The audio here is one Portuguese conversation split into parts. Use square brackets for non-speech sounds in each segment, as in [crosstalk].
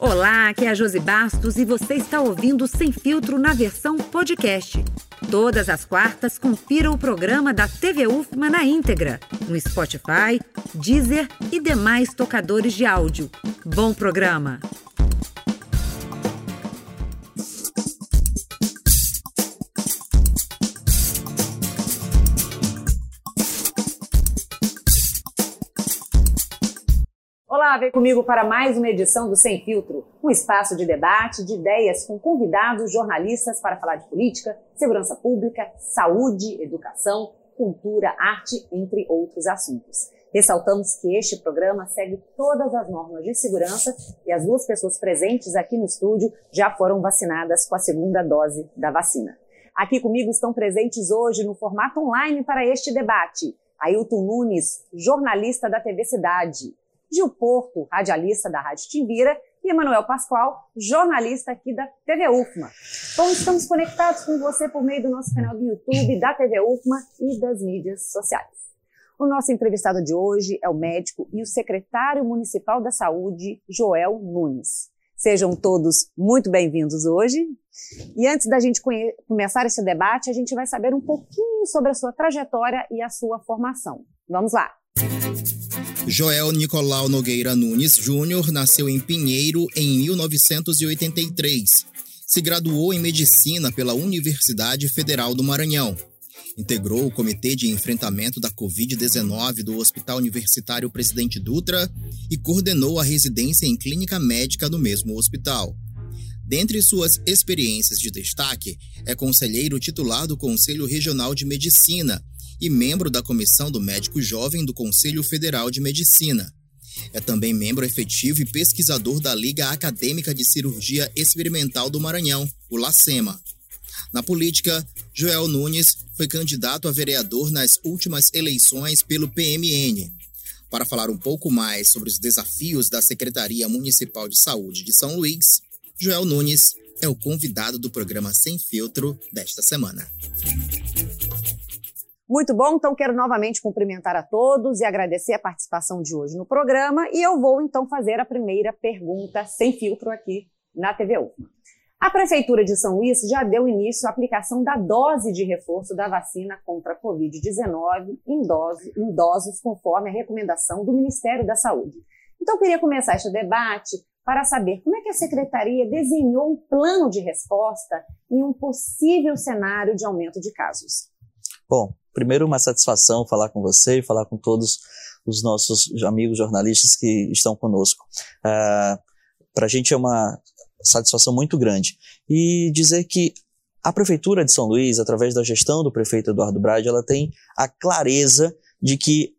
Olá, aqui é a Josi Bastos e você está ouvindo Sem Filtro na versão podcast. Todas as quartas, confira o programa da TV UFMA na íntegra, no Spotify, Deezer e demais tocadores de áudio. Bom programa! Vem comigo para mais uma edição do Sem Filtro, um espaço de debate, de ideias com convidados jornalistas para falar de política, segurança pública, saúde, educação, cultura, arte, entre outros assuntos. Ressaltamos que este programa segue todas as normas de segurança e as duas pessoas presentes aqui no estúdio já foram vacinadas com a segunda dose da vacina. Aqui comigo estão presentes hoje no formato online para este debate Ailton Nunes, jornalista da TV Cidade, Gil Porto, radialista da Rádio Timbira, e Emanuel Pascoal, jornalista aqui da TV UFMA. Bom, estamos conectados com você por meio do nosso canal do YouTube, da TV UFMA e das mídias sociais. O nosso entrevistado de hoje é o médico e o secretário municipal da saúde, Joel Nunes. Sejam todos muito bem-vindos hoje. E antes da gente começar esse debate, a gente vai saber um pouquinho sobre a sua trajetória e a sua formação. Vamos lá! Joel Nicolau Nogueira Nunes Júnior nasceu em Pinheiro em 1983. Se graduou em medicina pela Universidade Federal do Maranhão. Integrou o Comitê de Enfrentamento da Covid-19 do Hospital Universitário Presidente Dutra e coordenou a residência em clínica médica do mesmo hospital. Dentre suas experiências de destaque, é conselheiro titular do Conselho Regional de Medicina e membro da Comissão do Médico Jovem do Conselho Federal de Medicina. É também membro efetivo e pesquisador da Liga Acadêmica de Cirurgia Experimental do Maranhão, o LACEMA. Na política, Joel Nunes foi candidato a vereador nas últimas eleições pelo PMN. Para falar um pouco mais sobre os desafios da Secretaria Municipal de Saúde de São Luís, Joel Nunes é o convidado do programa Sem Filtro desta semana. Muito bom, então quero novamente cumprimentar a todos e agradecer a participação de hoje no programa e eu vou então fazer a primeira pergunta sem filtro aqui na TV UFMA. A Prefeitura de São Luís já deu início à aplicação da dose de reforço da vacina contra a Covid-19 em, em idosos, conforme a recomendação do Ministério da Saúde. Então, eu queria começar este debate para saber como é que a Secretaria desenhou um plano de resposta em um possível cenário de aumento de casos. Bom, primeiro uma satisfação falar com você e falar com todos os nossos amigos jornalistas que estão conosco. Uh, ah, Para a gente é uma satisfação muito grande. E dizer que a Prefeitura de São Luís, através da gestão do prefeito Eduardo Brade, ela tem a clareza de que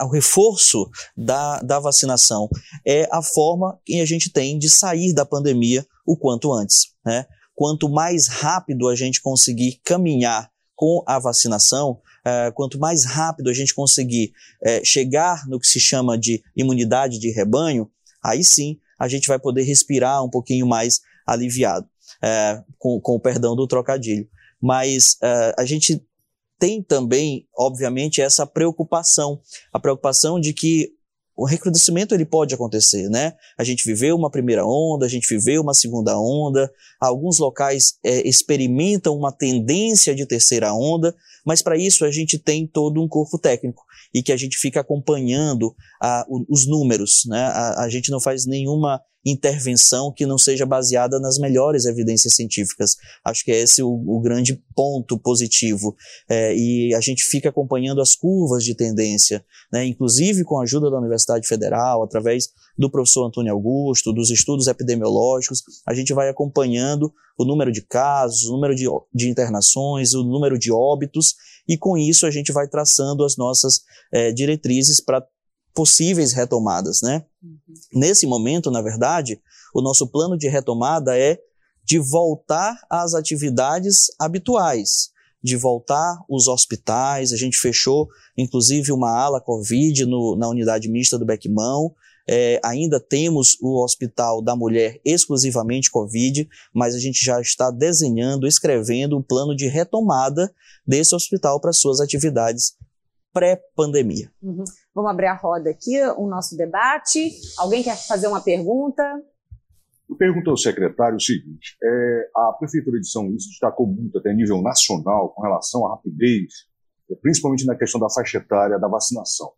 o reforço da, da vacinação é a forma que a gente tem de sair da pandemia o quanto antes. Né? Quanto mais rápido a gente conseguir caminhar com a vacinação, uh, quanto mais rápido a gente conseguir uh, chegar no que se chama de imunidade de rebanho, aí sim a gente vai poder respirar um pouquinho mais aliviado, uh, com, com o perdão do trocadilho. Mas a gente tem também, obviamente, essa preocupação, a preocupação de que o recrudescimento ele pode acontecer, né? A gente viveu uma primeira onda, a gente viveu uma segunda onda, alguns locais é, experimentam uma tendência de terceira onda, mas para isso a gente tem todo um corpo técnico e que a gente fica acompanhando a, os números, né? A, a gente não faz nenhuma intervenção que não seja baseada nas melhores evidências científicas. Acho que é esse o, o grande ponto positivo. É, e a gente fica acompanhando as curvas de tendência, né, inclusive com a ajuda da Universidade Federal, através do professor Antônio Augusto, dos estudos epidemiológicos, a gente vai acompanhando o número de casos, o número de, de internações, o número de óbitos, e com isso a gente vai traçando as nossas é, diretrizes para possíveis retomadas, né? Uhum. Nesse momento, na verdade, o nosso plano de retomada é de voltar às atividades habituais, de voltar os hospitais. A gente fechou, inclusive, uma ala Covid no, na unidade mista do Bequimão. É, ainda temos o Hospital da Mulher exclusivamente Covid, mas a gente já está desenhando, escrevendo um plano de retomada desse hospital para suas atividades pré-pandemia. Uhum. Vamos abrir a roda aqui, o nosso debate. Alguém quer fazer uma pergunta? Eu pergunto ao secretário o seguinte: é, a Prefeitura de São Luís destacou muito até a nível nacional com relação à rapidez, é, principalmente na questão da faixa etária da vacinação.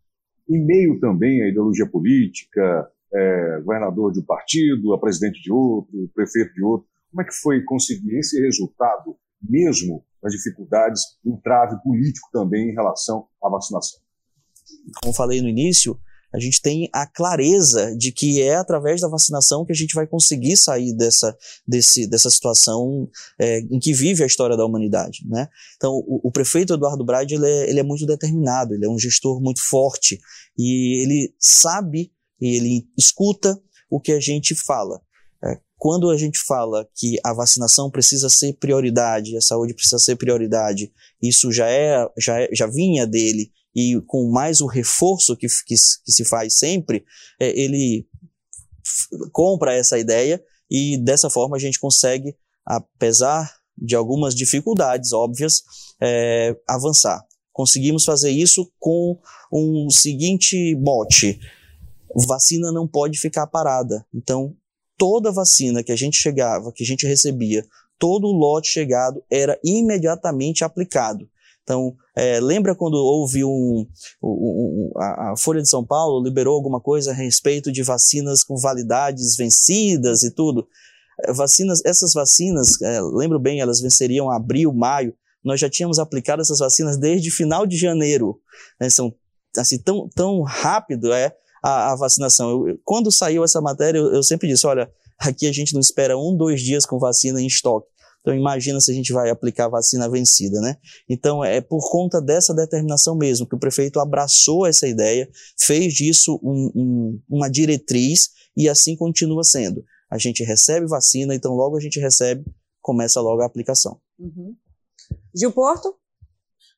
Em meio também à ideologia política, é, governador de um partido, a presidente de outro, prefeito de outro. Como é que foi conseguir esse resultado, mesmo nas dificuldades, um trave político também em relação à vacinação? Como falei no início, a gente tem a clareza de que é através da vacinação que a gente vai conseguir sair dessa, desse, dessa situação é, em que vive a história da humanidade. Né? Então, o, o prefeito Eduardo Braide ele é, ele é muito determinado, ele é um gestor muito forte e ele sabe e ele escuta o que a gente fala. Quando a gente fala que a vacinação precisa ser prioridade, a saúde precisa ser prioridade, isso já é, já, é, já vinha dele e com mais o reforço que, que, que se faz sempre, é, ele compra essa ideia e dessa forma a gente consegue, apesar de algumas dificuldades óbvias, é, avançar. Conseguimos fazer isso com um seguinte mote: vacina não pode ficar parada. Então, toda vacina que a gente chegava, que a gente recebia, todo lote chegado era imediatamente aplicado. Então, é, lembra quando houve um, um, a, a, Folha de São Paulo liberou alguma coisa a respeito de vacinas com validades vencidas e tudo? É, vacinas, essas vacinas, é, lembro bem, elas venceriam abril, maio. Nós já tínhamos aplicado essas vacinas desde final de janeiro. Né? São assim tão, tão rápido é a, a vacinação. Eu, quando saiu essa matéria, eu, eu sempre disse, olha, aqui a gente não espera um, dois dias com vacina em estoque. Então imagina se a gente vai aplicar vacina vencida, né? Então é por conta dessa determinação mesmo que o prefeito abraçou essa ideia, fez disso um, um, uma diretriz e assim continua sendo. A gente recebe vacina, então logo a gente recebe, começa logo a aplicação. Uhum. Gil Porto?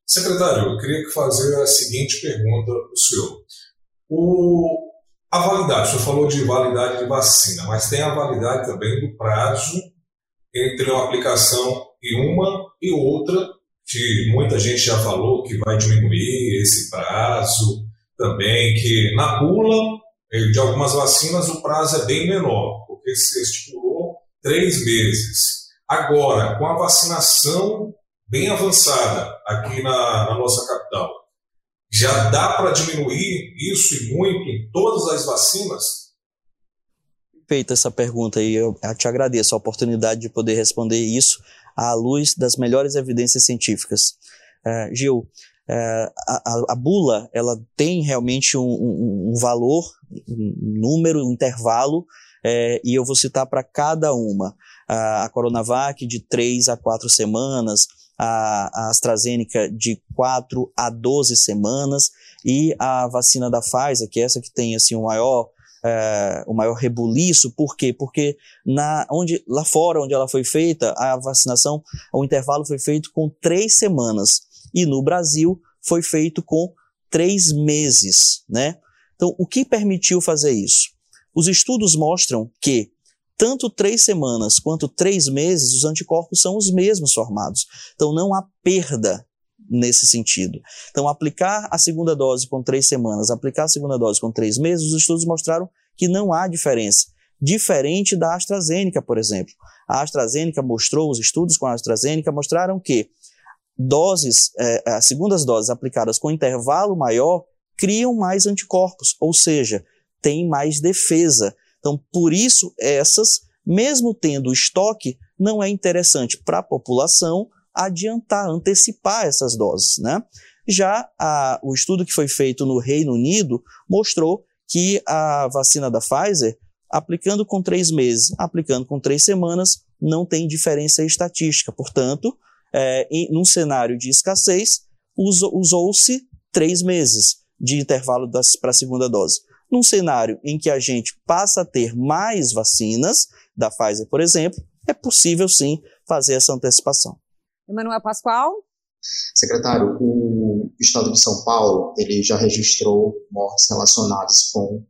Secretário, eu queria fazer a seguinte pergunta para o senhor. O, a validade, o senhor falou de validade de vacina, mas tem a validade também do prazo entre uma aplicação e uma e outra, que muita gente já falou que vai diminuir esse prazo, também que na bula eh, de algumas vacinas o prazo é bem menor, porque se estipulou três meses. Agora, com a vacinação bem avançada aqui na, na nossa capital, já dá para diminuir isso e muito em todas as vacinas? feita essa pergunta e eu te agradeço a oportunidade de poder responder isso à luz das melhores evidências científicas. Uh, Gil, uh, a, a, bula ela tem realmente um, um, um valor, um número, um intervalo, uh, e eu vou citar para cada uma. a Coronavac de 3 a 4 semanas, a, AstraZeneca de 4 a 12 semanas, e a vacina da Pfizer, que é essa que tem assim, o maior é, o maior rebuliço, por quê? Porque na, onde, lá fora, onde ela foi feita, a vacinação, o intervalo foi feito com três semanas, e no Brasil foi feito com três meses, né? Então, o que permitiu fazer isso? Os estudos mostram que tanto três semanas quanto três meses, os anticorpos são os mesmos formados. Então, não há perda nesse sentido. Então, aplicar a segunda dose com três semanas, aplicar a segunda dose com três meses, os estudos mostraram que não há diferença. Diferente da AstraZeneca, por exemplo. A AstraZeneca mostrou, os estudos com a AstraZeneca mostraram que doses, é, as segundas doses aplicadas com intervalo maior criam mais anticorpos, ou seja, tem mais defesa. Então, por isso, essas, mesmo tendo estoque, não é interessante para a população adiantar, antecipar essas doses, né? Já a, o estudo que foi feito no Reino Unido mostrou que a vacina da Pfizer, aplicando com três meses, aplicando com três semanas, não tem diferença estatística. Portanto, é, em, num cenário de escassez, usou-se três meses de intervalo para a segunda dose. Num cenário em que a gente passa a ter mais vacinas, da Pfizer, por exemplo, é possível sim fazer essa antecipação. Emanuel Pascoal. Secretário, o Estado de São Paulo ele já registrou mortes relacionadas com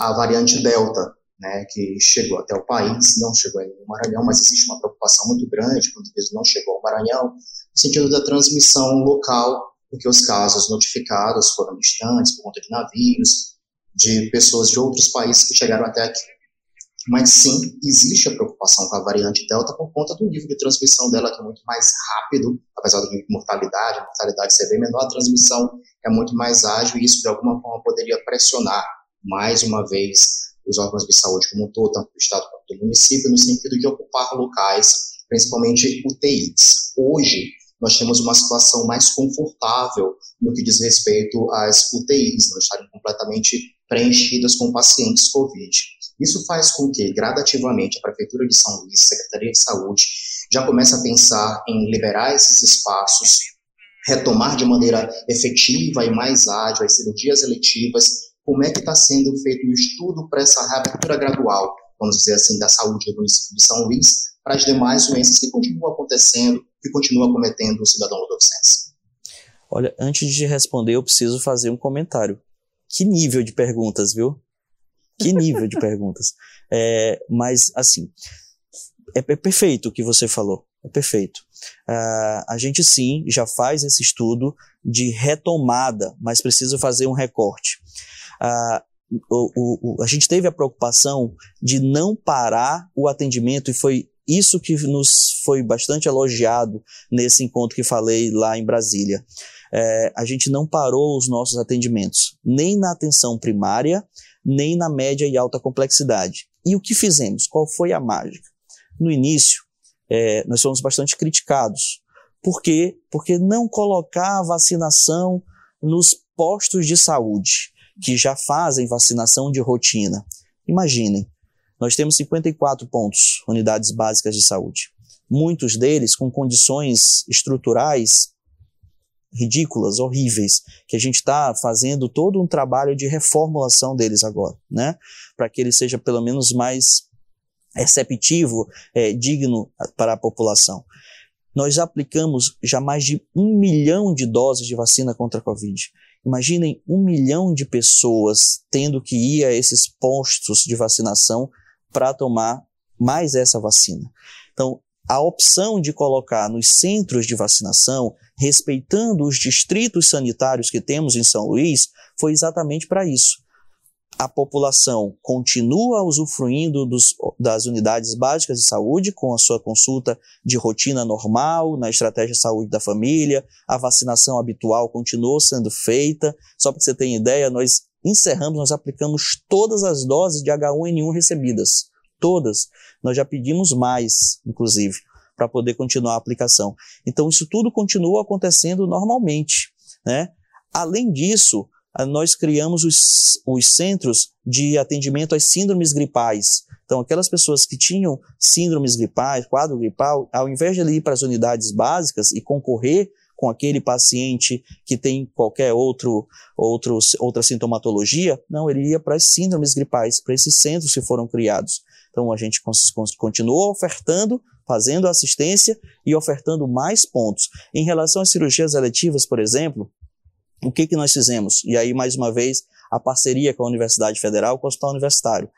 a variante Delta, né, que chegou até o país, não chegou ainda no Maranhão, mas existe uma preocupação muito grande quando vezes não chegou ao Maranhão, no sentido da transmissão local, porque os casos notificados foram distantes por conta de navios, de pessoas de outros países que chegaram até aqui. mas sim, existe a preocupação com a variante Delta por conta do nível de transmissão dela, que é muito mais rápido, apesar do nível de mortalidade, a mortalidade ser bem menor, a transmissão é muito mais ágil e isso, de alguma forma, poderia pressionar, mais uma vez, os órgãos de saúde como um todo, tanto do Estado quanto do município, no sentido de ocupar locais, principalmente UTIs. Hoje, nós temos uma situação mais confortável no que diz respeito às UTIs, não estarem completamente preenchidas com pacientes COVID. Isso faz com que, gradativamente, a Prefeitura de São Luís, Secretaria de Saúde, já comece a pensar em liberar esses espaços, retomar de maneira efetiva e mais ágil as cirurgias eletivas. Como é que está sendo feito o estudo para essa reabertura gradual, vamos dizer assim, da saúde do município de São Luís, para as demais doenças que continuam acontecendo, que continuam cometendo o cidadão ludovicense? Olha, antes de responder, eu preciso fazer um comentário. Que nível de perguntas, viu? Que nível de [laughs] perguntas. É, mas, assim, é, é, perfeito o que você falou. É perfeito. Uh, a gente sim já faz esse estudo de retomada, mas precisa fazer um recorte. Uh, o, o, a gente teve a preocupação de não parar o atendimento e foi isso que nos foi bastante elogiado nesse encontro que falei lá em Brasília. É, a gente não parou os nossos atendimentos, nem na atenção primária, nem na média e alta complexidade. E o que fizemos? Qual foi a mágica? No início, é, nós fomos bastante criticados. Por quê? Porque não colocar a vacinação nos postos de saúde, que já fazem vacinação de rotina. Imaginem, nós temos 54 pontos, unidades básicas de saúde. Muitos deles com condições estruturais ridículas, horríveis, que a gente está fazendo todo um trabalho de reformulação deles agora, né? Para que ele seja pelo menos mais receptivo, é, digno para a população. Nós aplicamos já mais de um milhão de doses de vacina contra a Covid. Imaginem um milhão de pessoas tendo que ir a esses postos de vacinação para tomar mais essa vacina. Então, a opção de colocar nos centros de vacinação, respeitando os distritos sanitários que temos em São Luís, foi exatamente para isso. A população continua usufruindo dos, das unidades básicas de saúde com a sua consulta de rotina normal, na estratégia saúde da família, a vacinação habitual continuou sendo feita. Só para você ter ideia, nós encerramos, nós aplicamos todas as doses de H1N1 recebidas todas, nós já pedimos mais, inclusive, para poder continuar a aplicação. Então, isso tudo continua acontecendo normalmente. Né? Além disso, nós criamos os, os centros de atendimento às síndromes gripais. Então, aquelas pessoas que tinham síndromes gripais, quadro gripal, ao invés de ir para as unidades básicas e concorrer com aquele paciente que tem qualquer outro, outro, outra sintomatologia, não, ele ia para as síndromes gripais, para esses centros que foram criados. Então a gente continua ofertando, fazendo assistência e ofertando mais pontos. Em relação às cirurgias eletivas, por exemplo, o que, que nós fizemos? E aí, mais uma vez, a parceria com a Universidade Federal, com o Hospital Universitário.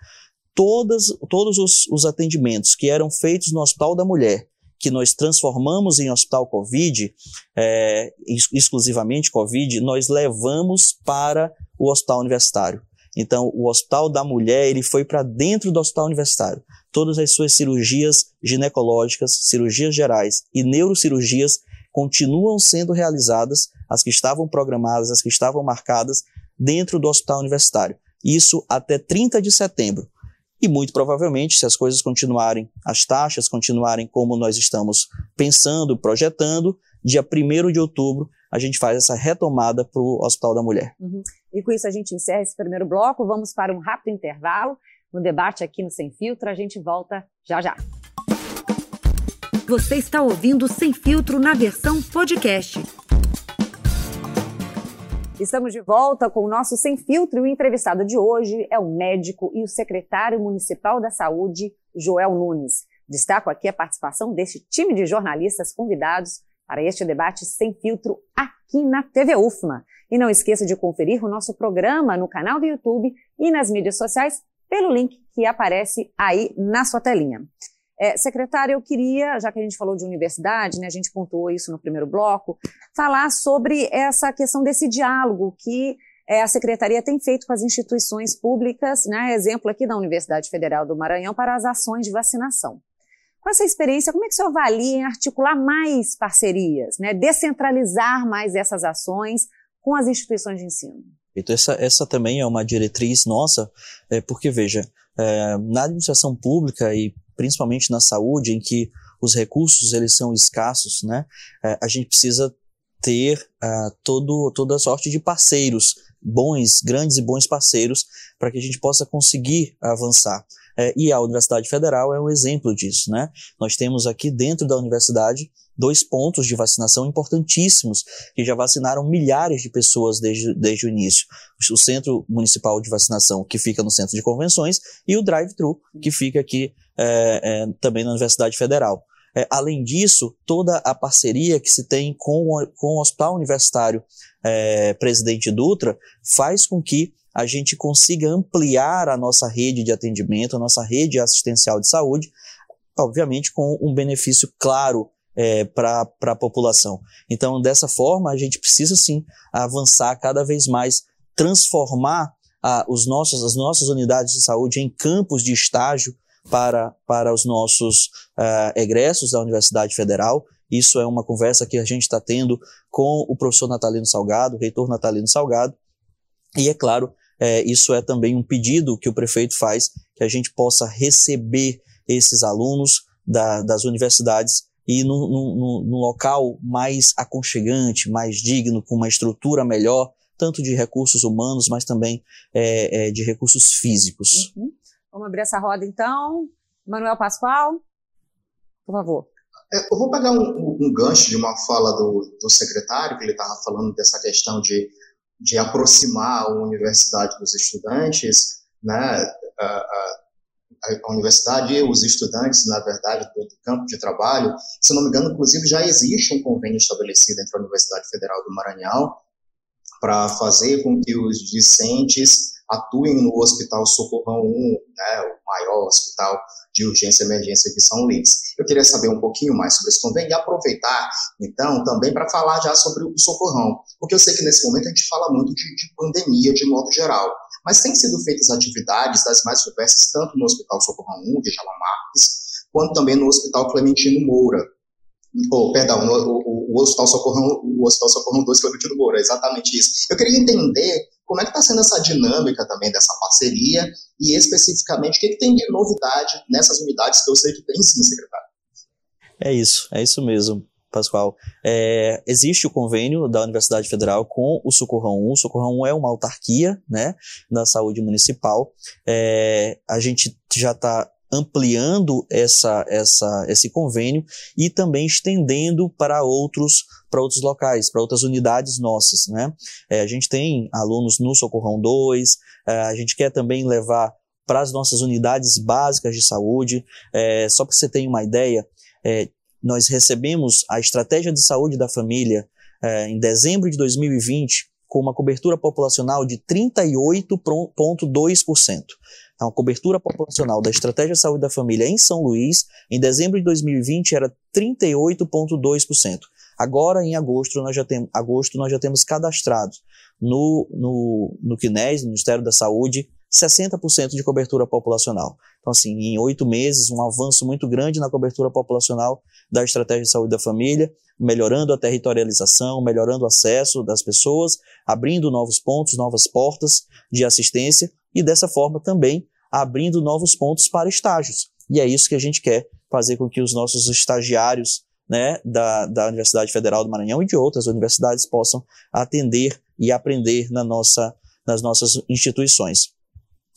Todas, todos os, os atendimentos que eram feitos no Hospital da Mulher, que nós transformamos em hospital Covid, é, exclusivamente Covid, nós levamos para o hospital universitário. Então, o Hospital da Mulher, ele foi para dentro do Hospital Universitário. Todas as suas cirurgias ginecológicas, cirurgias gerais e neurocirurgias continuam sendo realizadas, as que estavam programadas, as que estavam marcadas, dentro do Hospital Universitário. Isso até 30 de setembro. E muito provavelmente, se as coisas continuarem, as taxas continuarem como nós estamos pensando, projetando, dia 1 de outubro, a gente faz essa retomada para o Hospital da Mulher. Uhum. E com isso a gente encerra esse primeiro bloco. Vamos para um rápido intervalo. No debate aqui no Sem Filtro, a gente volta já já. Você está ouvindo Sem Filtro na versão podcast. Estamos de volta com o nosso Sem Filtro e o entrevistado de hoje é o médico e o secretário municipal da saúde, Joel Nunes. Destaco aqui a participação deste time de jornalistas convidados para este debate sem filtro aqui na TV UFMA. E não esqueça de conferir o nosso programa no canal do YouTube e nas mídias sociais pelo link que aparece aí na sua telinha. É, secretário, eu queria, já que a gente falou de universidade, né, a gente pontuou isso no primeiro bloco, falar sobre essa questão desse diálogo que é, a secretaria tem feito com as instituições públicas, né, exemplo aqui da Universidade Federal do Maranhão, para as ações de vacinação. Com essa experiência, como é que o senhor avalia articular mais parcerias, né, descentralizar mais essas ações com as instituições de ensino? Então, essa, essa também é uma diretriz nossa, é, porque, veja, é, na administração pública e principalmente na saúde, em que os recursos eles são escassos, né, é, a gente precisa ter uh, todo, toda sorte de parceiros, bons, grandes e bons parceiros, para que a gente possa conseguir avançar. É, e a Universidade Federal é um exemplo disso, né? Nós temos aqui dentro da universidade dois pontos de vacinação importantíssimos, que já vacinaram milhares de pessoas desde, desde o início. O Centro Municipal de Vacinação, que fica no Centro de Convenções, e o Drive-Thru, que fica aqui é, é, também na Universidade Federal. É, além disso, toda a parceria que se tem com o, com o Hospital Universitário é, Presidente Dutra faz com que a gente consiga ampliar a nossa rede de atendimento, a nossa rede assistencial de saúde, obviamente com um benefício claro é, para a população. Então, dessa forma, a gente precisa sim avançar cada vez mais, transformar a, os nossos, as nossas unidades de saúde em campos de estágio para, para os nossos uh, egressos da Universidade Federal. Isso é uma conversa que a gente está tendo com o professor Natalino Salgado, o reitor Natalino Salgado. E é claro, é, isso é também um pedido que o prefeito faz, que a gente possa receber esses alunos da, das universidades e num, num, num, local mais aconchegante, mais digno, com uma estrutura melhor, tanto de recursos humanos, mas também é, é, de recursos físicos. Uhum. Vamos abrir essa roda então. Manuel Pascoal, por favor. É, eu vou pegar um, um, gancho de uma fala do, do secretário, que ele estava falando dessa questão de, de aproximar a universidade dos estudantes, né? A, a, a universidade e os estudantes, na verdade, do, do, campo de trabalho. Se não me engano, inclusive, já existe um convênio estabelecido entre a Universidade Federal do Maranhão para fazer com que os discentes atuem no Hospital Socorrão 1, né, o maior hospital de urgência e emergência de São Luís. Eu queria saber um pouquinho mais sobre esse convênio e aproveitar, então, também para falar já sobre o Socorrão, porque eu sei que nesse momento a gente fala muito de, de pandemia de modo geral, mas têm sido feitas atividades das mais diversas, tanto no Hospital Socorrão 1, de Jala Marques, quanto também no Hospital Clementino Moura, oh, perdão, no, o, o, Hospital Socorrão, o Hospital Socorrão 2 Clementino Moura, é exatamente isso. Eu queria entender como é que está sendo essa dinâmica também dessa parceria e especificamente o que, que tem de novidade nessas unidades que eu sei que tem sim, secretário? É isso, é isso mesmo. Pascoal, é, existe o convênio da Universidade Federal com o Socorrão 1. O Socorrão 1 é uma autarquia né, da saúde municipal. É, a gente já está ampliando essa, essa, esse convênio e também estendendo para outros, para outros locais, para outras unidades nossas. Né? É, a gente tem alunos no Socorrão 2, é, a gente quer também levar para as nossas unidades básicas de saúde. É, só para você ter uma ideia, é, nós recebemos a Estratégia de Saúde da Família é, em dezembro de 2020 com uma cobertura populacional de 38,2%. A cobertura populacional da Estratégia de Saúde da Família em São Luís, em dezembro de 2020, era 38,2%. Agora, em agosto, nós já, tem, agosto, nós já temos cadastrados no, no, no CNES, no Ministério da Saúde, 60% de cobertura populacional. Então, assim, em oito meses, um avanço muito grande na cobertura populacional da Estratégia de Saúde da Família, melhorando a territorialização, melhorando o acesso das pessoas, abrindo novos pontos, novas portas de assistência e dessa forma também abrindo novos pontos para estágios. E é isso que a gente quer fazer com que os nossos estagiários né, da, da Universidade Federal do Maranhão e de outras universidades possam atender e aprender na nossa, nas nossas instituições.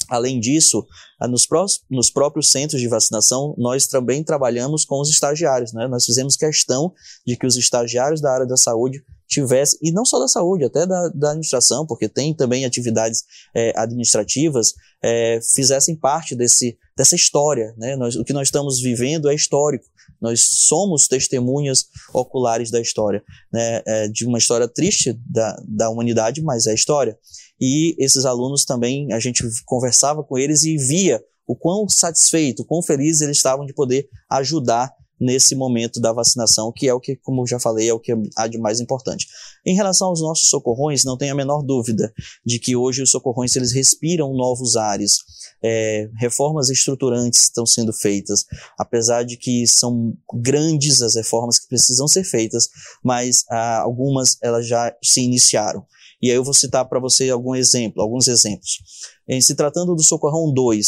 Além disso, nos, pró nos, próprios centros de vacinação, nós também trabalhamos com os estagiários. Né? Nós fizemos questão de que os estagiários da área da saúde tivesse, e não só da saúde, até da, da administração, porque tem também atividades é, administrativas, é, fizessem parte desse, dessa história. Né? Nós, o que nós estamos vivendo é histórico. Nós somos testemunhas oculares da história, né? É, de uma história triste da, da humanidade, mas é história. E esses alunos também, a gente conversava com eles e via o quão satisfeito, o quão felizes eles estavam de poder ajudar nesse momento da vacinação, que é o que, como já falei, é o que há de mais importante. Em relação aos nossos socorrões, não tenho a menor dúvida de que hoje os socorrões eles respiram novos ares. É, reformas estruturantes estão sendo feitas, apesar de que são grandes as reformas que precisam ser feitas, mas ah, algumas elas já se iniciaram. E aí eu vou citar para você algum exemplo, alguns exemplos. Em se tratando do Socorrão 2,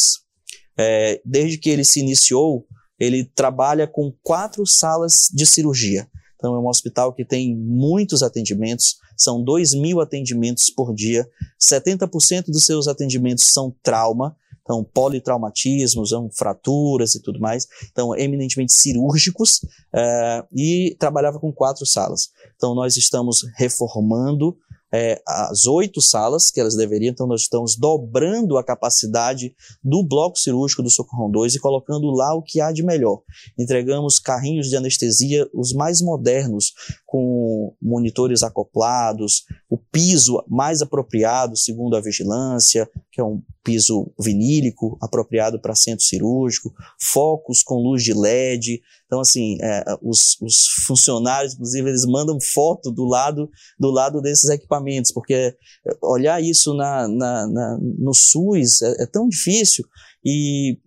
é, desde que ele se iniciou, ele trabalha com quatro salas de cirurgia. Então, é um hospital que tem muitos atendimentos, são 2 mil atendimentos por dia, 70% dos seus atendimentos são trauma, então politraumatismos, fraturas e tudo mais, então eminentemente cirúrgicos, uh, e trabalhava com quatro salas. Então, nós estamos reformando é, as oito salas que elas deveriam, então nós estamos dobrando a capacidade do bloco cirúrgico do Socorrão 2 e colocando lá o que há de melhor. Entregamos carrinhos de anestesia, os mais modernos, com monitores acoplados, o piso mais apropriado, segundo a vigilância, que é um piso vinílico apropriado para centro cirúrgico, focos com luz de LED. Então, assim, é, os, os, funcionários, inclusive, eles mandam foto do lado, do lado desses equipamentos, porque olhar isso na, na, na no SUS é, é tão difícil e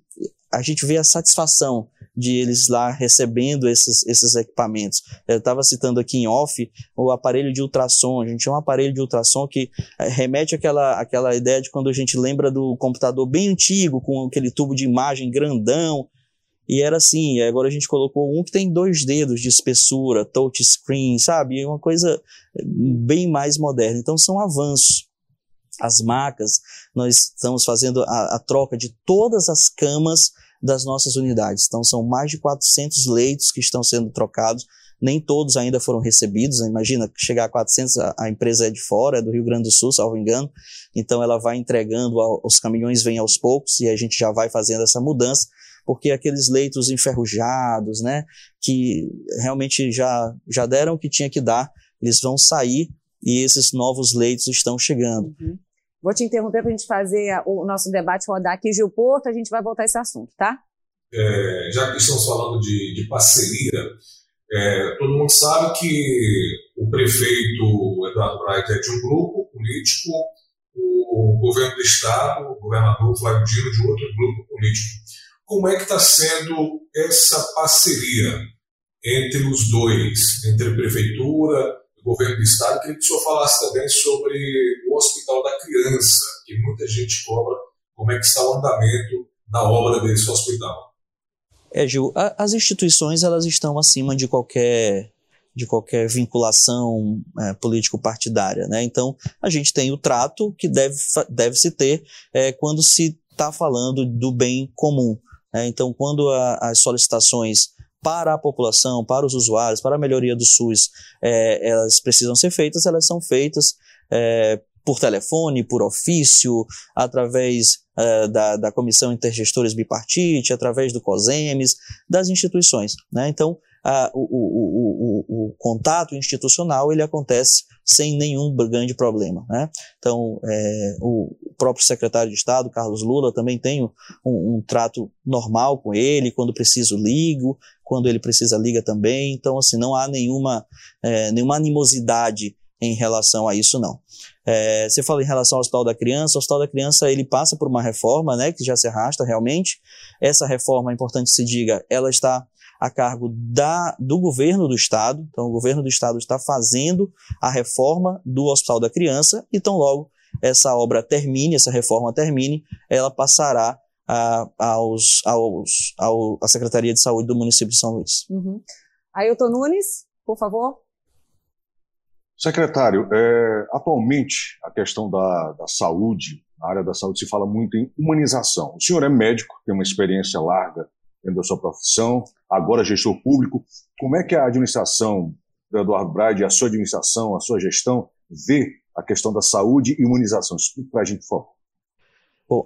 a gente vê a satisfação de eles lá recebendo esses, esses equipamentos. Eu estava citando aqui em off o aparelho de ultrassom. A gente tinha um aparelho de ultrassom que remete àquela, àquela ideia de quando a gente lembra do computador bem antigo, com aquele tubo de imagem grandão. E era assim, agora a gente colocou um que tem dois dedos de espessura, touch screen, sabe? É uma coisa eh, bem mais moderna. Então são avanços. As macas, nós estamos fazendo a, a troca de todas as camas das nossas unidades. Então, são mais de 400 leitos que estão sendo trocados. Nem todos ainda foram recebidos. Imagina, chegar a 400, a, a empresa é de fora, é do Rio Grande do Sul, salvo engano. Então, ela vai entregando, os caminhões vêm aos poucos e a gente já vai fazendo essa mudança porque aqueles leitos enferrujados, né, que realmente já, já deram o que tinha que dar, eles vão sair e esses novos leitos estão chegando. Uhum. Vou te interromper para a gente fazer o nosso debate rodar aqui, Gil Porto, a gente vai voltar a esse assunto, tá? É, já que estamos falando de, de parceria, é, todo mundo sabe que o prefeito Eduardo Braga é de um grupo político, o governo do estado, o governador Flávio Dino de outro grupo político. Como é que está sendo essa parceria entre os dois, entre a prefeitura governo do Estado. Queria que o senhor falasse também sobre o Hospital da Criança, que muita gente cobra como é que está o andamento da obra desse hospital. É, Gil, a, as instituições elas estão acima de qualquer de qualquer vinculação é, político-partidária, né? Então a gente tem o trato que deve, deve se ter é, quando se está falando do bem comum. Né? Então quando a, as solicitações para a população, para os usuários, para a melhoria do SUS, é, elas precisam ser feitas, elas são feitas é, por telefone, por ofício, através é, da, da Comissão Intergestores Bipartite, através do COSEMES, das instituições. Né? Então, o, o, o, o, contato institucional ele acontece sem nenhum grande problema. Né? Então, é, o próprio secretário de Estado, Carlos Lula, também tem um, um, trato normal com ele, quando preciso ligo, quando ele precisa liga também, então assim, não há nenhuma, é, nenhuma animosidade em relação a isso não. É, você fala em relação ao Hospital da Criança, o Hospital da Criança ele passa por uma reforma, né, que já se arrasta realmente, essa reforma, é importante se diga, ela está a cargo da, do governo do estado. Então, o governo do estado está fazendo a reforma do Hospital da Criança e, tão logo essa obra termine, essa reforma termine, ela passará a, aos, aos, ao, à Secretaria de Saúde do município de São Luís. Uhum. Ailton Nunes, por favor. Secretário, é, atualmente a questão da, da saúde, na área da saúde, se fala muito em humanização. O senhor é médico, tem uma experiência larga dentro da sua profissão, agora gestor público. Como é que a administração do Eduardo Brade, a sua administração, a sua gestão, vê a questão da saúde e imunização? Explique para a gente, por favor.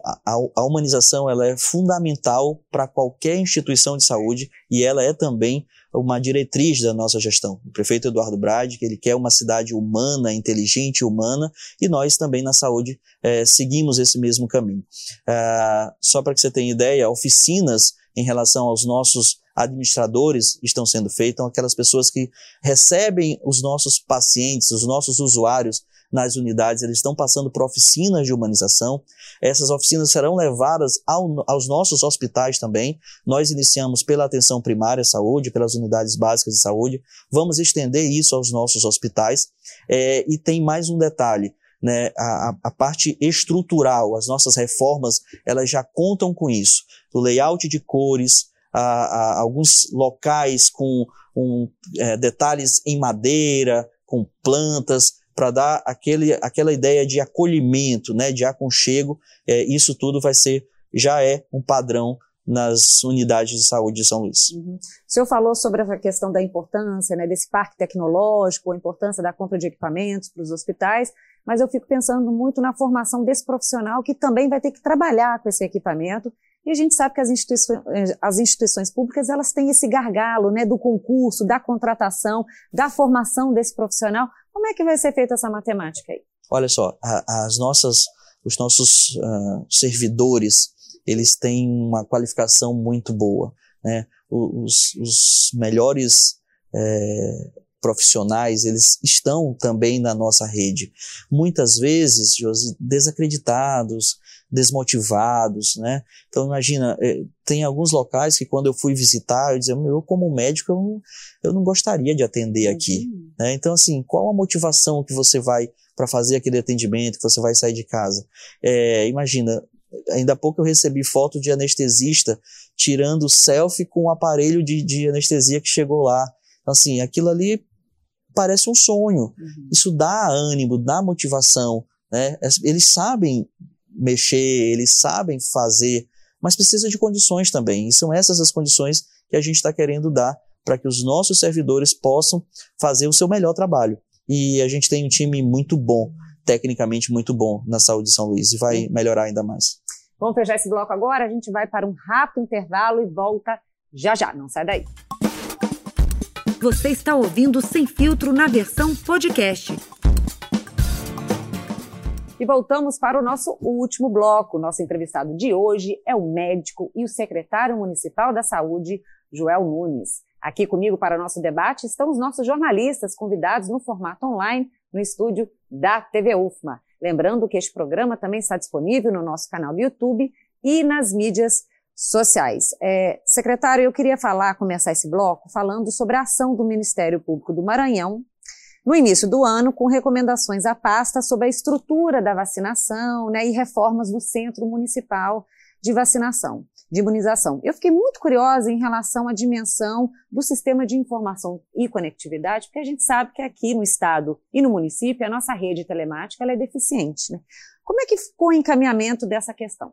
A, a, humanização ela é fundamental para qualquer instituição de saúde e ela é também uma diretriz da nossa gestão. O prefeito Eduardo Brade, que ele quer uma cidade humana, inteligente humana, e nós também na saúde é, seguimos esse mesmo caminho. É, só para que você tenha ideia, oficinas em relação aos nossos administradores estão sendo feitos, então aquelas pessoas que recebem os nossos pacientes, os nossos usuários nas unidades, eles estão passando por oficinas de humanização. Essas oficinas serão levadas ao, aos nossos hospitais também. Nós iniciamos pela atenção primária saúde, pelas unidades básicas de saúde. Vamos estender isso aos nossos hospitais. É, e tem mais um detalhe. Né, a, a, parte estrutural, as nossas reformas, elas já contam com isso. O layout de cores, a, a, alguns locais com um, é, detalhes em madeira, com plantas, para dar aquele, aquela ideia de acolhimento, né, de aconchego. É, isso tudo vai ser, já é um padrão nas unidades de saúde de São Luís. Uhum. O senhor falou sobre a questão da importância né, desse parque tecnológico, a importância da compra de equipamentos para os hospitais, mas eu fico pensando muito na formação desse profissional que também vai ter que trabalhar com esse equipamento. E a gente sabe que as instituições, eh, as instituições públicas elas têm esse gargalo né, do concurso, da contratação, da formação desse profissional. Como é que vai ser feita essa matemática aí? Olha só, as nossas, os nossos uh, servidores, eles têm uma qualificação muito boa. Né? Os, os melhores é, profissionais, eles estão também na nossa rede. Muitas vezes, Josi, desacreditados, desmotivados, né? Então imagina, eh, tem alguns locais que quando eu fui visitar, eu dizia, eu como médico, eu não, eu não gostaria de atender aqui. Né? Então assim, qual a motivação que você vai para fazer aquele atendimento, que você vai sair de casa? É, imagina, ainda há pouco eu recebi foto de anestesista tirando selfie com o aparelho de, de anestesia que chegou lá. Então, assim, aquilo ali parece um sonho. Uhum. Isso dá ânimo, dá motivação. Né? Eles sabem mexer, eles sabem fazer, mas precisa de condições também. E são essas as condições que a gente está querendo dar para que os nossos servidores possam fazer o seu melhor trabalho. E a gente tem um time muito bom, tecnicamente muito bom na saúde de São Luís e vai melhorar ainda mais. Vamos fechar esse bloco agora, a gente vai para um rápido intervalo e volta já já, não sai daí. Você está ouvindo Sem Filtro na versão podcast. E voltamos para o nosso último bloco. Nosso entrevistado de hoje é o médico e o secretário municipal da Saúde, Joel Nunes. Aqui comigo para o nosso debate estão os nossos jornalistas convidados no formato online no estúdio da TV UFMA. Lembrando que este programa também está disponível no nosso canal do YouTube e nas mídias. É, secretário, eu queria falar, começar esse bloco falando sobre a ação do Ministério Público do Maranhão no início do ano, com recomendações à pasta sobre a estrutura da vacinação né, e reformas do Centro Municipal de Vacinação, de Imunização. Eu fiquei muito curiosa em relação à dimensão do sistema de informação e conectividade, porque a gente sabe que aqui no Estado e no município a nossa rede telemática é deficiente. Né? Como é que ficou o encaminhamento dessa questão?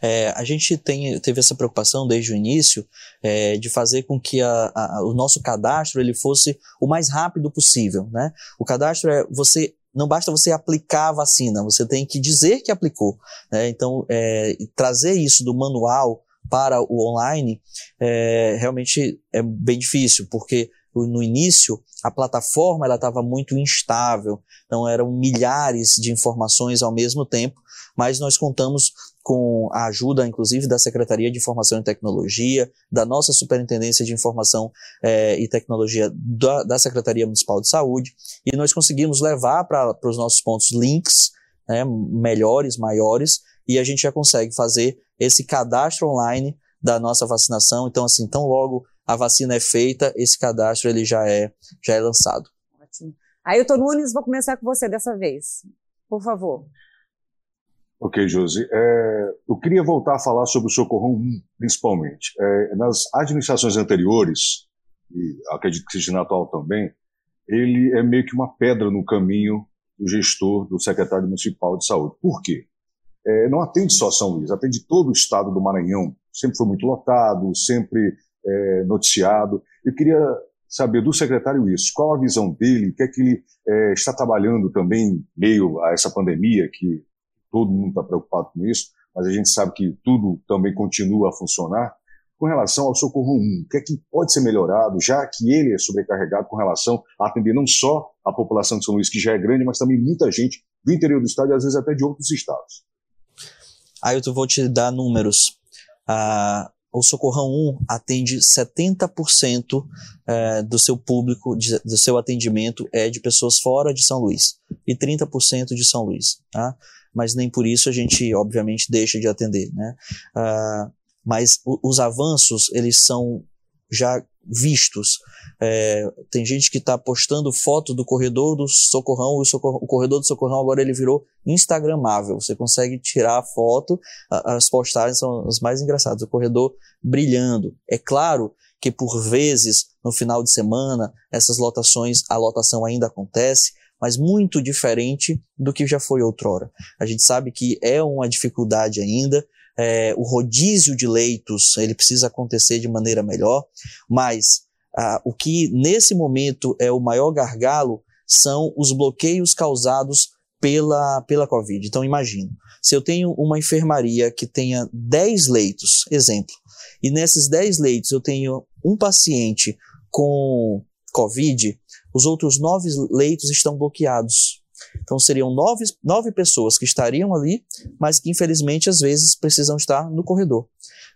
É, a gente tem, teve essa preocupação desde o início é, de fazer com que a, a, o nosso cadastro ele fosse o mais rápido possível. Né? O cadastro é você não basta você aplicar a vacina, você tem que dizer que aplicou. Né? Então, é, trazer isso do manual para o online é, realmente é bem difícil, porque no início a plataforma ela estava muito instável, então eram milhares de informações ao mesmo tempo, mas nós contamos com a ajuda, inclusive, da Secretaria de Informação e Tecnologia, da nossa Superintendência de Informação eh, e Tecnologia da, da, Secretaria Municipal de Saúde, e nós conseguimos levar para os nossos pontos links né, melhores, maiores, e a gente já consegue fazer esse cadastro online da nossa vacinação. Então, assim, tão logo a vacina é feita, esse cadastro ele já é, já é lançado. Ótimo. Ailton Nunes, vou começar com você dessa vez. Por favor. Ok, Josi. É, eu queria voltar a falar sobre o Socorrão 1, principalmente. É, nas administrações anteriores, e acredito que seja na atual também, ele é meio que uma pedra no caminho do gestor, do secretário municipal de saúde. Por quê? É, não atende só São Luís, atende todo o estado do Maranhão. Sempre foi muito lotado, sempre é, noticiado. Eu queria saber do secretário isso, qual a visão dele, o que é que ele é, está trabalhando também meio a essa pandemia que todo mundo está preocupado com isso, mas a gente sabe que tudo também continua a funcionar. Com relação ao Socorro 1, o que é que pode ser melhorado, já que ele é sobrecarregado com relação a atender não só a população de São Luís, que já é grande, mas também muita gente do interior do estado e às vezes até de outros estados? Aí eu vou te dar números. Ah, o Socorrão 1 atende 70% é, do seu público, do seu atendimento é de pessoas fora de São Luís e 30% de São Luís. Tá? Mas nem por isso a gente, obviamente, deixa de atender. Né? Uh, mas os avanços, eles são já vistos. É, tem gente que está postando foto do corredor do Socorrão, o, o, corredor do Socorrão agora ele virou instagramável. Você consegue tirar a foto, as postagens são as mais engraçadas, o corredor brilhando. É claro que por vezes, no final de semana, essas lotações, a lotação ainda acontece, mas muito diferente do que já foi outrora. A gente sabe que é uma dificuldade ainda, é, o rodízio de leitos ele precisa acontecer de maneira melhor, mas ah, o que nesse momento é o maior gargalo são os bloqueios causados pela, pela Covid. Então imagino, se eu tenho uma enfermaria que tenha 10 leitos, exemplo, e nesses 10 leitos eu tenho um paciente com Covid, os outros 9 leitos estão bloqueados. Então seriam nove, nove pessoas que estariam ali, mas que infelizmente às vezes precisam estar no corredor,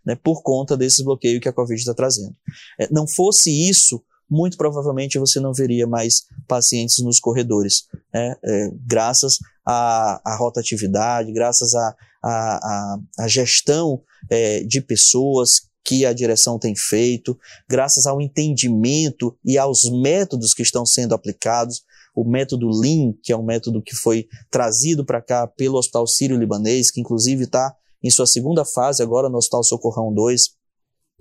né, por conta desse bloqueio que a Covid está trazendo. É, não fosse isso, muito provavelmente você não veria mais pacientes nos corredores, né, é, graças à, à, rotatividade, graças à, à, à gestão é, de pessoas que a direção tem feito, graças ao entendimento e aos métodos que estão sendo aplicados, o método Lean, que é um método que foi trazido para cá pelo Hospital Sírio-Libanês, que inclusive está em sua segunda fase agora no Hospital Socorrão 2,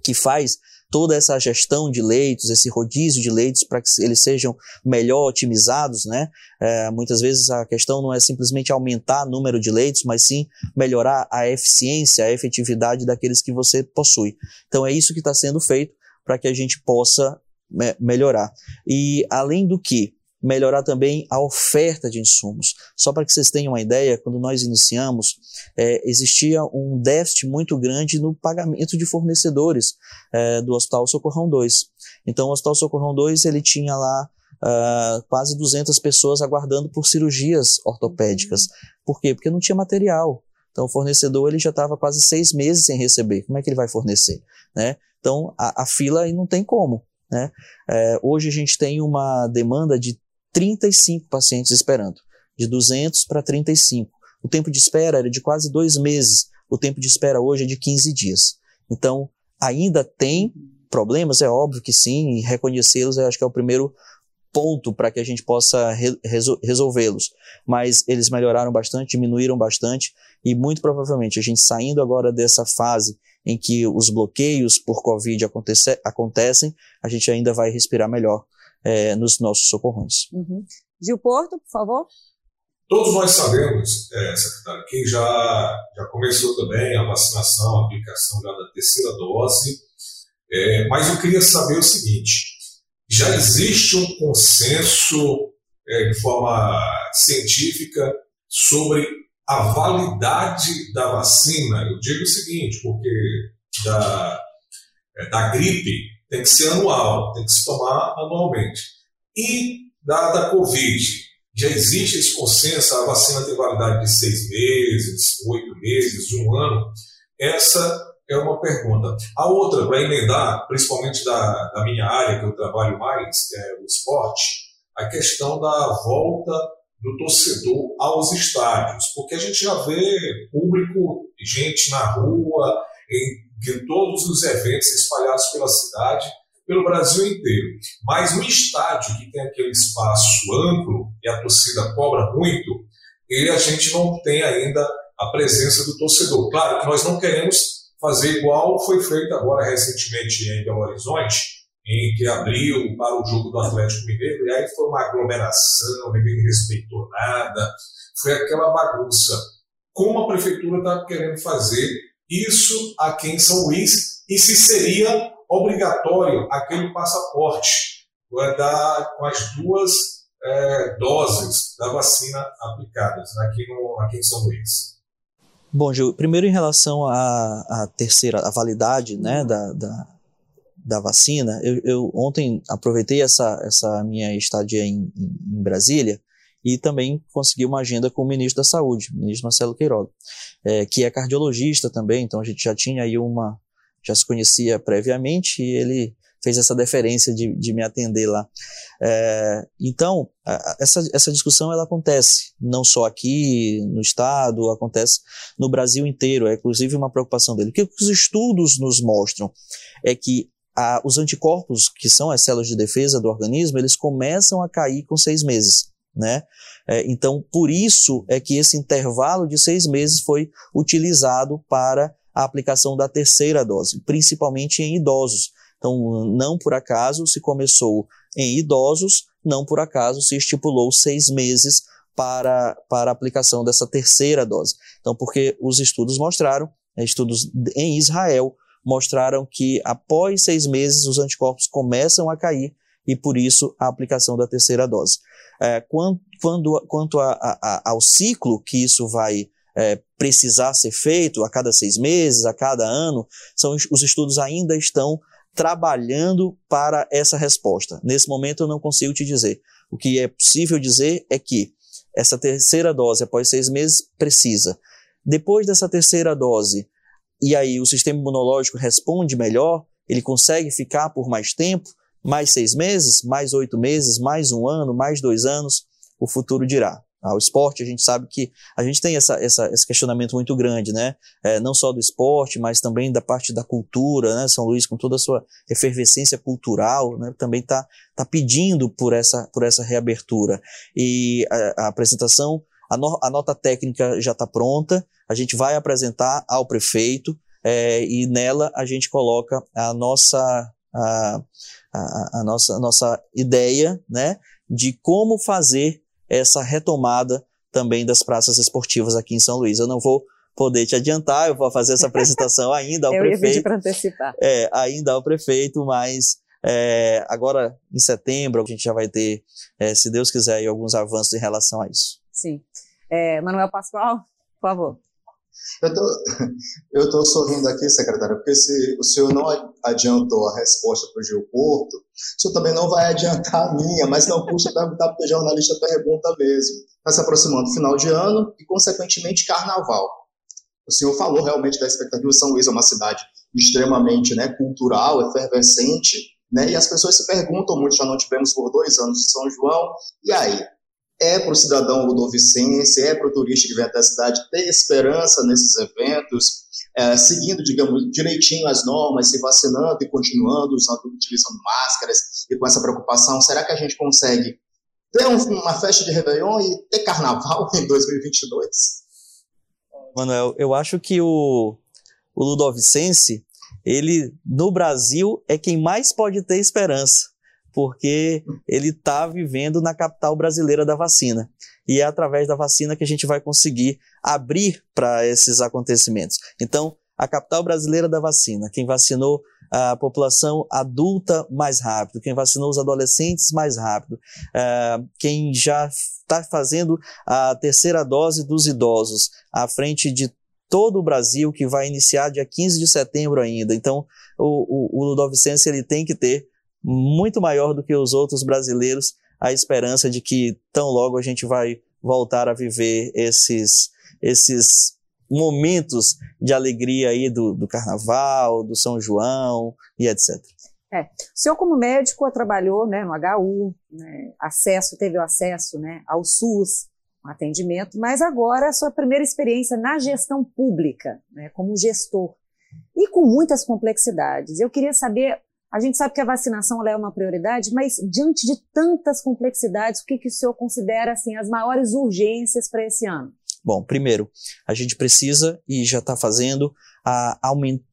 que faz toda essa gestão de leitos, esse rodízio de leitos para que eles sejam melhor otimizados, né? É, muitas vezes a questão não é simplesmente aumentar o número de leitos, mas sim melhorar a eficiência, a efetividade daqueles que você possui. Então é isso que está sendo feito para que a gente possa me melhorar. E além do que, melhorar também a oferta de insumos. Só para que vocês tenham uma ideia, quando nós iniciamos, é, existia um déficit muito grande no pagamento de fornecedores é, do Hospital Socorrão 2. Então, o Hospital Socorrão 2 ele tinha lá uh, quase 200 pessoas aguardando por cirurgias ortopédicas. Por quê? Porque não tinha material. Então, o fornecedor ele já estava quase seis meses sem receber. Como é que ele vai fornecer? Né? Então, a, a fila aí não tem como. Né? É, hoje a gente tem uma demanda de 35 pacientes esperando, de 200 para 35. O tempo de espera era de quase dois meses, o tempo de espera hoje é de 15 dias. Então, ainda tem problemas, é óbvio que sim, e reconhecê-los eu acho que é o primeiro ponto para que a gente possa re resolvê-los. Mas eles melhoraram bastante, diminuíram bastante, e muito provavelmente a gente saindo agora dessa fase em que os bloqueios por Covid acontece, acontecem, a gente ainda vai respirar melhor é, nos nossos socorrões. Uhum. Gil Porto, por favor. Todos nós sabemos, é, secretário, que já, já começou também a vacinação, a aplicação já da terceira dose, é, mas eu queria saber o seguinte: já existe um consenso é, de forma científica sobre a validade da vacina? Eu digo o seguinte, porque da, é, da gripe tem que ser anual, tem que se tomar anualmente. E da, da Covid, já existe esse consenso, a vacina tem validade de seis meses, oito meses, um ano. Essa é uma pergunta. A outra, para emendar, principalmente da, da minha área, que eu trabalho mais, que é o esporte, a questão da volta do torcedor aos estádios, porque a gente já vê público, gente na rua, em de todos os eventos espalhados pela cidade, pelo Brasil inteiro. Mas no estádio, que tem aquele espaço amplo e a torcida cobra muito, e a gente não tem ainda a presença do torcedor. Claro que nós não queremos fazer igual foi feito agora recentemente em Belo Horizonte, em que abriu para o jogo do Atlético Mineiro, e aí foi uma aglomeração, ninguém respeitou nada, foi aquela bagunça. Como a prefeitura está querendo fazer isso aqui em São Luís e se seria obrigatório aquele passaporte com as duas é, doses da vacina aplicadas aqui, no, aqui em São Luís. Bom, Gil, primeiro em relação à, à terceira, a validade né, da, da, da vacina, eu, eu, ontem aproveitei essa, essa minha estadia em, em Brasília e também consegui uma agenda com o ministro da Saúde, o ministro Marcelo Queiroga, é, que é cardiologista também, então a gente já tinha aí uma, já se conhecia previamente e ele fez essa deferência de, de me atender lá. É, então, a, essa, essa discussão ela acontece não só aqui no estado, acontece no Brasil inteiro, é inclusive uma preocupação dele. O que os estudos nos mostram é que a, os anticorpos, que são as células de defesa do organismo, eles começam a cair com seis meses. Né? É, então, por isso é que esse intervalo de seis meses foi utilizado para a aplicação da terceira dose, principalmente em idosos. Então, não por acaso se começou em idosos, não por acaso se estipulou seis meses para, para a aplicação dessa terceira dose. Então, porque os estudos mostraram, né, estudos em Israel, mostraram que após seis meses os anticorpos começam a cair e por isso a aplicação da terceira dose. É, quando, quando, quanto a, a, ao ciclo que isso vai é, precisar ser feito a cada seis meses, a cada ano, são os estudos ainda estão trabalhando para essa resposta. Nesse momento eu não consigo te dizer. O que é possível dizer é que essa terceira dose após seis meses precisa. Depois dessa terceira dose, e aí o sistema imunológico responde melhor, ele consegue ficar por mais tempo, mais seis meses, mais oito meses, mais um ano, mais dois anos, o futuro dirá. Ao esporte, a gente sabe que a gente tem essa, essa, esse questionamento muito grande, né? É, não só do esporte, mas também da parte da cultura, né? São Luís, com toda a sua efervescência cultural, né? também está tá pedindo por essa, por essa reabertura. E a, a apresentação, a, no, a nota técnica já está pronta, a gente vai apresentar ao prefeito é, e nela a gente coloca a nossa, a, a, a nossa, a nossa ideia né, de como fazer essa retomada também das praças esportivas aqui em São Luís. Eu não vou poder te adiantar, eu vou fazer essa [laughs] apresentação ainda ao eu prefeito. Eu ia para antecipar. É, ainda ao prefeito, mas é, agora em setembro a gente já vai ter, é, se Deus quiser, alguns avanços em relação a isso. Sim. É, Manuel Pascoal, por favor. Eu tô, [laughs] eu tô sorrindo aqui, secretário, porque se o senhor não adiantou a resposta para o Gil Porto, o senhor também não vai adiantar a minha, mas não custa perguntar, porque jornalista pergunta mesmo. Está se aproximando final de ano e, consequentemente, carnaval. O senhor falou realmente da expectativa. São Luís é uma cidade extremamente né, cultural, efervescente, né, e as pessoas se perguntam muito, já não tivemos por dois anos de São João, e aí? É para o cidadão ludovicense, é para o turista que vem até a cidade ter esperança nesses eventos, é, seguindo, digamos, direitinho as normas, se vacinando e continuando usando, utilizando máscaras e com essa preocupação, será que a gente consegue ter um, uma festa de Réveillon e ter carnaval [laughs] em 2022? Manuel, eu acho que o, o ludovicense, ele, no Brasil, é quem mais pode ter esperança porque ele está vivendo na capital brasileira da vacina. E é através da vacina que a gente vai conseguir abrir para esses acontecimentos. Então, a capital brasileira da vacina, quem vacinou a população adulta mais rápido, quem vacinou os adolescentes mais rápido, uh, quem já está fazendo a terceira dose dos idosos à frente de todo o Brasil, que vai iniciar dia 15 de setembro ainda. Então, o, o, o Ludovicense ele tem que ter muito maior do que os outros brasileiros a esperança de que tão logo a gente vai voltar a viver esses, esses momentos de alegria aí do, do carnaval, do São João e etc. É. O senhor, como médico, trabalhou né, no HU, né, acesso, teve o acesso né, ao SUS, um atendimento, mas agora a sua primeira experiência na gestão pública, né, como gestor, e com muitas complexidades. Eu queria saber a gente sabe que a vacinação é uma prioridade, mas diante de tantas complexidades, o que, que o senhor considera assim, as maiores urgências para esse ano? Bom, primeiro, a gente precisa, e já está fazendo, a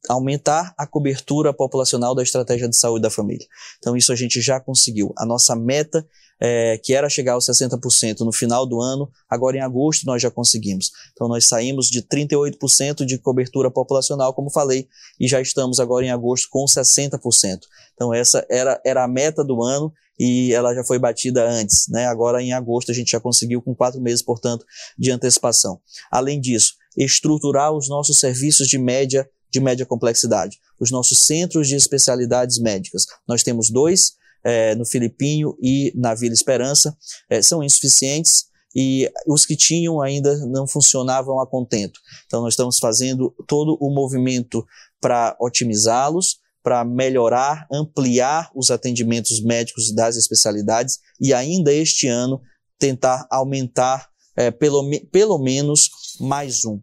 aumentar a cobertura populacional da estratégia de saúde da família. Então, isso a gente já conseguiu. A nossa meta é, que era chegar aos 60% no final do ano, agora em agosto nós já conseguimos. Então nós saímos de 38% de cobertura populacional, como falei, e já estamos agora em agosto com 60%. Então essa era, era a meta do ano e ela já foi batida antes, né? Agora em agosto a gente já conseguiu com quatro meses, portanto, de antecipação. Além disso, estruturar os nossos serviços de média de média complexidade, os nossos centros de especialidades médicas. Nós temos dois é, no Filipinho e na Vila Esperança, é, são insuficientes e os que tinham ainda não funcionavam a contento. Então nós estamos fazendo todo o movimento para otimizá-los, para melhorar, ampliar os atendimentos médicos das especialidades e ainda este ano tentar aumentar é, pelo, pelo menos mais um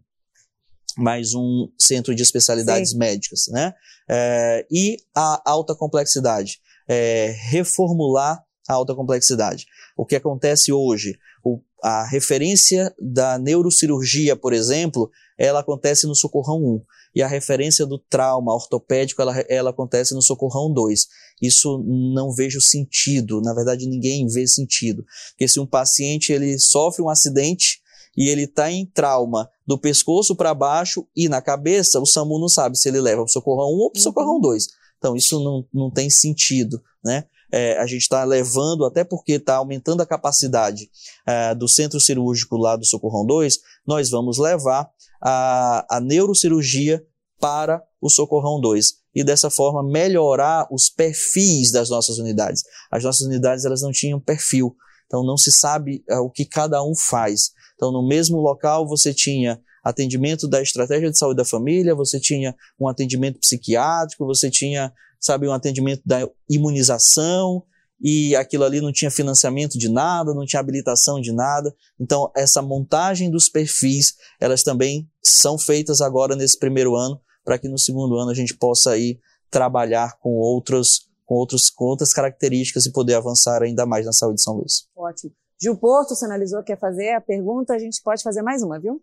mais um centro de especialidades Sim. médicas, né? É, e a alta complexidade, é, reformular a alta complexidade. O que acontece hoje? O, a referência da neurocirurgia, por exemplo, ela acontece no Socorrão 1. E a referência do trauma ortopédico, ela, ela acontece no Socorrão 2. Isso não vejo sentido. Na verdade, ninguém vê sentido. Porque se um paciente ele sofre um acidente e ele está em trauma do pescoço para baixo e na cabeça, o SAMU não sabe se ele leva para o Socorrão 1 ou para o Socorrão 2. Então, isso não, não tem sentido, né? É, a gente está levando, até porque está aumentando a capacidade é, do centro cirúrgico lá do Socorrão 2, nós vamos levar a, a neurocirurgia para o Socorrão 2 e dessa forma melhorar os perfis das nossas unidades. As nossas unidades elas não tinham perfil, então não se sabe é, o que cada um faz. Então no mesmo local você tinha atendimento da estratégia de saúde da família, você tinha um atendimento psiquiátrico, você tinha sabe, um atendimento da imunização, e aquilo ali não tinha financiamento de nada, não tinha habilitação de nada. Então, essa montagem dos perfis, elas também são feitas agora nesse primeiro ano, para que no segundo ano a gente possa aí trabalhar com outros, com outros, com outras características e poder avançar ainda mais na saúde de São Luís. Ótimo. Gil Porto, você analisou, quer fazer a pergunta, a gente pode fazer mais uma, viu?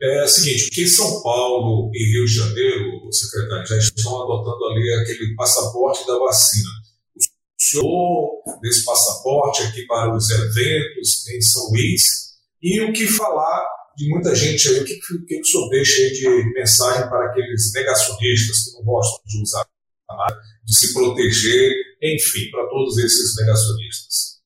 É o seguinte, que São Paulo e Rio de Janeiro, secretário, já estão adotando ali aquele passaporte da vacina. O senhor desse passaporte aqui para os eventos em São Luís e o que falar de muita gente aí, o que, que, que o senhor deixa aí de mensagem para aqueles negacionistas que não gostam de usar nada, de se proteger, enfim, para todos esses negacionistas?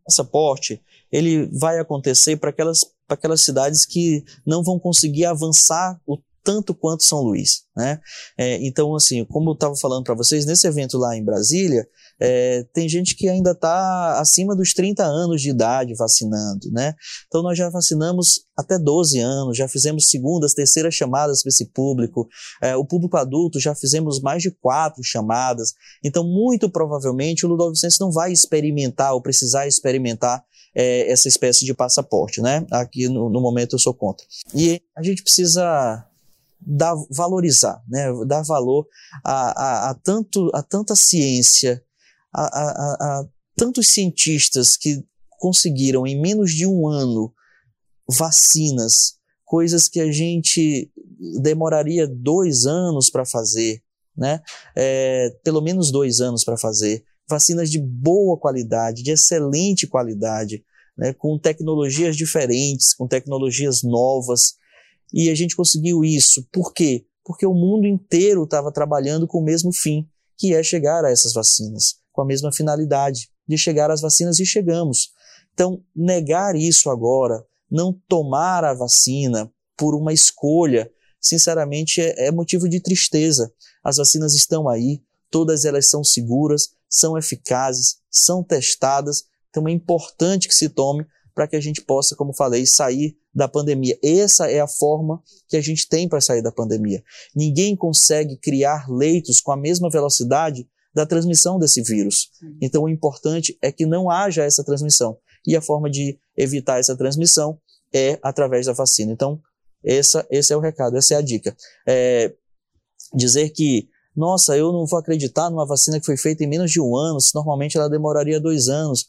O passaporte, ele vai acontecer para aquelas para aquelas cidades que não vão conseguir avançar o tanto quanto São Luís, né? É, então, assim, como eu estava falando para vocês, nesse evento lá em Brasília, é, tem gente que ainda está acima dos 30 anos de idade vacinando, né? Então, nós já vacinamos até 12 anos, já fizemos segundas, terceiras chamadas para esse público. É, o público adulto já fizemos mais de quatro chamadas. Então, muito provavelmente, o Ludovicense não vai experimentar ou precisar experimentar é, essa espécie de passaporte, né? Aqui no, no, momento eu sou contra. E a gente precisa dar, valorizar, né? Dar valor a, a, a tanto, a tanta ciência, a, a, a tantos cientistas que conseguiram em menos de um ano vacinas, coisas que a gente demoraria dois anos para fazer, né? É, pelo menos dois anos para fazer vacinas de boa qualidade, de excelente qualidade, né, com tecnologias diferentes, com tecnologias novas. E a gente conseguiu isso. Por quê? Porque o mundo inteiro estava trabalhando com o mesmo fim, que é chegar a essas vacinas, com a mesma finalidade de chegar às vacinas e chegamos. Então, negar isso agora, não tomar a vacina por uma escolha, sinceramente é, é motivo de tristeza. As vacinas estão aí, todas elas são seguras, são eficazes, são testadas, então é importante que se tome para que a gente possa, como falei, sair da pandemia. Essa é a forma que a gente tem para sair da pandemia. Ninguém consegue criar leitos com a mesma velocidade da transmissão desse vírus. Então o importante é que não haja essa transmissão. E a forma de evitar essa transmissão é através da vacina. Então, essa, esse é o recado, essa é a dica. É, dizer que nossa, eu não vou acreditar numa vacina que foi feita em menos de um ano, se normalmente ela demoraria dois anos.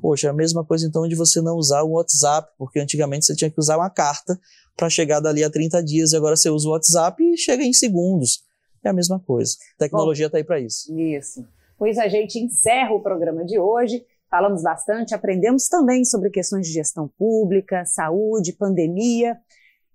Poxa, é a mesma coisa então de você não usar o WhatsApp, porque antigamente você tinha que usar uma carta para chegar dali a 30 dias e agora você usa o WhatsApp e chega em segundos. É a mesma coisa. A tecnologia está aí para isso. Isso. Pois a gente encerra o programa de hoje. Falamos bastante, aprendemos também sobre questões de gestão pública, saúde, pandemia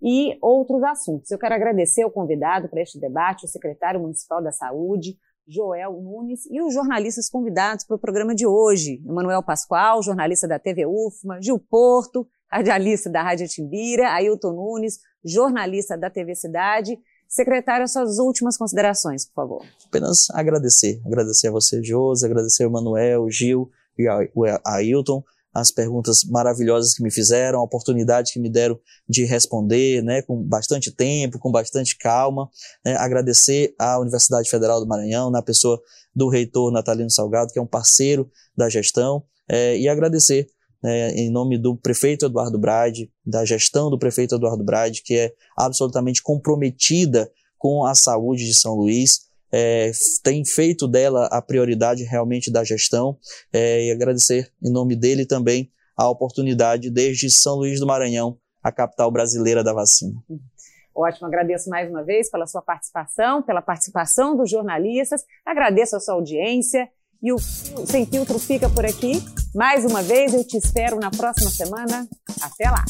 e outros assuntos. Eu quero agradecer ao convidado para este debate, o secretário municipal da Saúde, Joel Nunes, e os jornalistas convidados para o programa de hoje, Emanuel Pascoal, jornalista da TV UFMA, Gil Porto, radialista da Rádio Timbira, Ailton Nunes, jornalista da TV Cidade. Secretário, as suas últimas considerações, por favor. Apenas agradecer. Agradecer a você, Josi, agradecer ao Emanuel, Gil e a Ailton as perguntas maravilhosas que me fizeram, a oportunidade que me deram de responder, né, com bastante tempo, com bastante calma. Né, agradecer à Universidade Federal do Maranhão, na pessoa do reitor Natalino Salgado, que é um parceiro da gestão, é, e agradecer né, em nome do prefeito Eduardo Brade, da gestão do prefeito Eduardo Brade, que é absolutamente comprometida com a saúde de São Luís, é, tem feito dela a prioridade realmente da gestão é, e agradecer em nome dele também a oportunidade desde São Luís do Maranhão, a capital brasileira da vacina. Ótimo, agradeço mais uma vez pela sua participação, pela participação dos jornalistas, agradeço a sua audiência e o Sem Filtro fica por aqui. Mais uma vez, eu te espero na próxima semana. Até lá!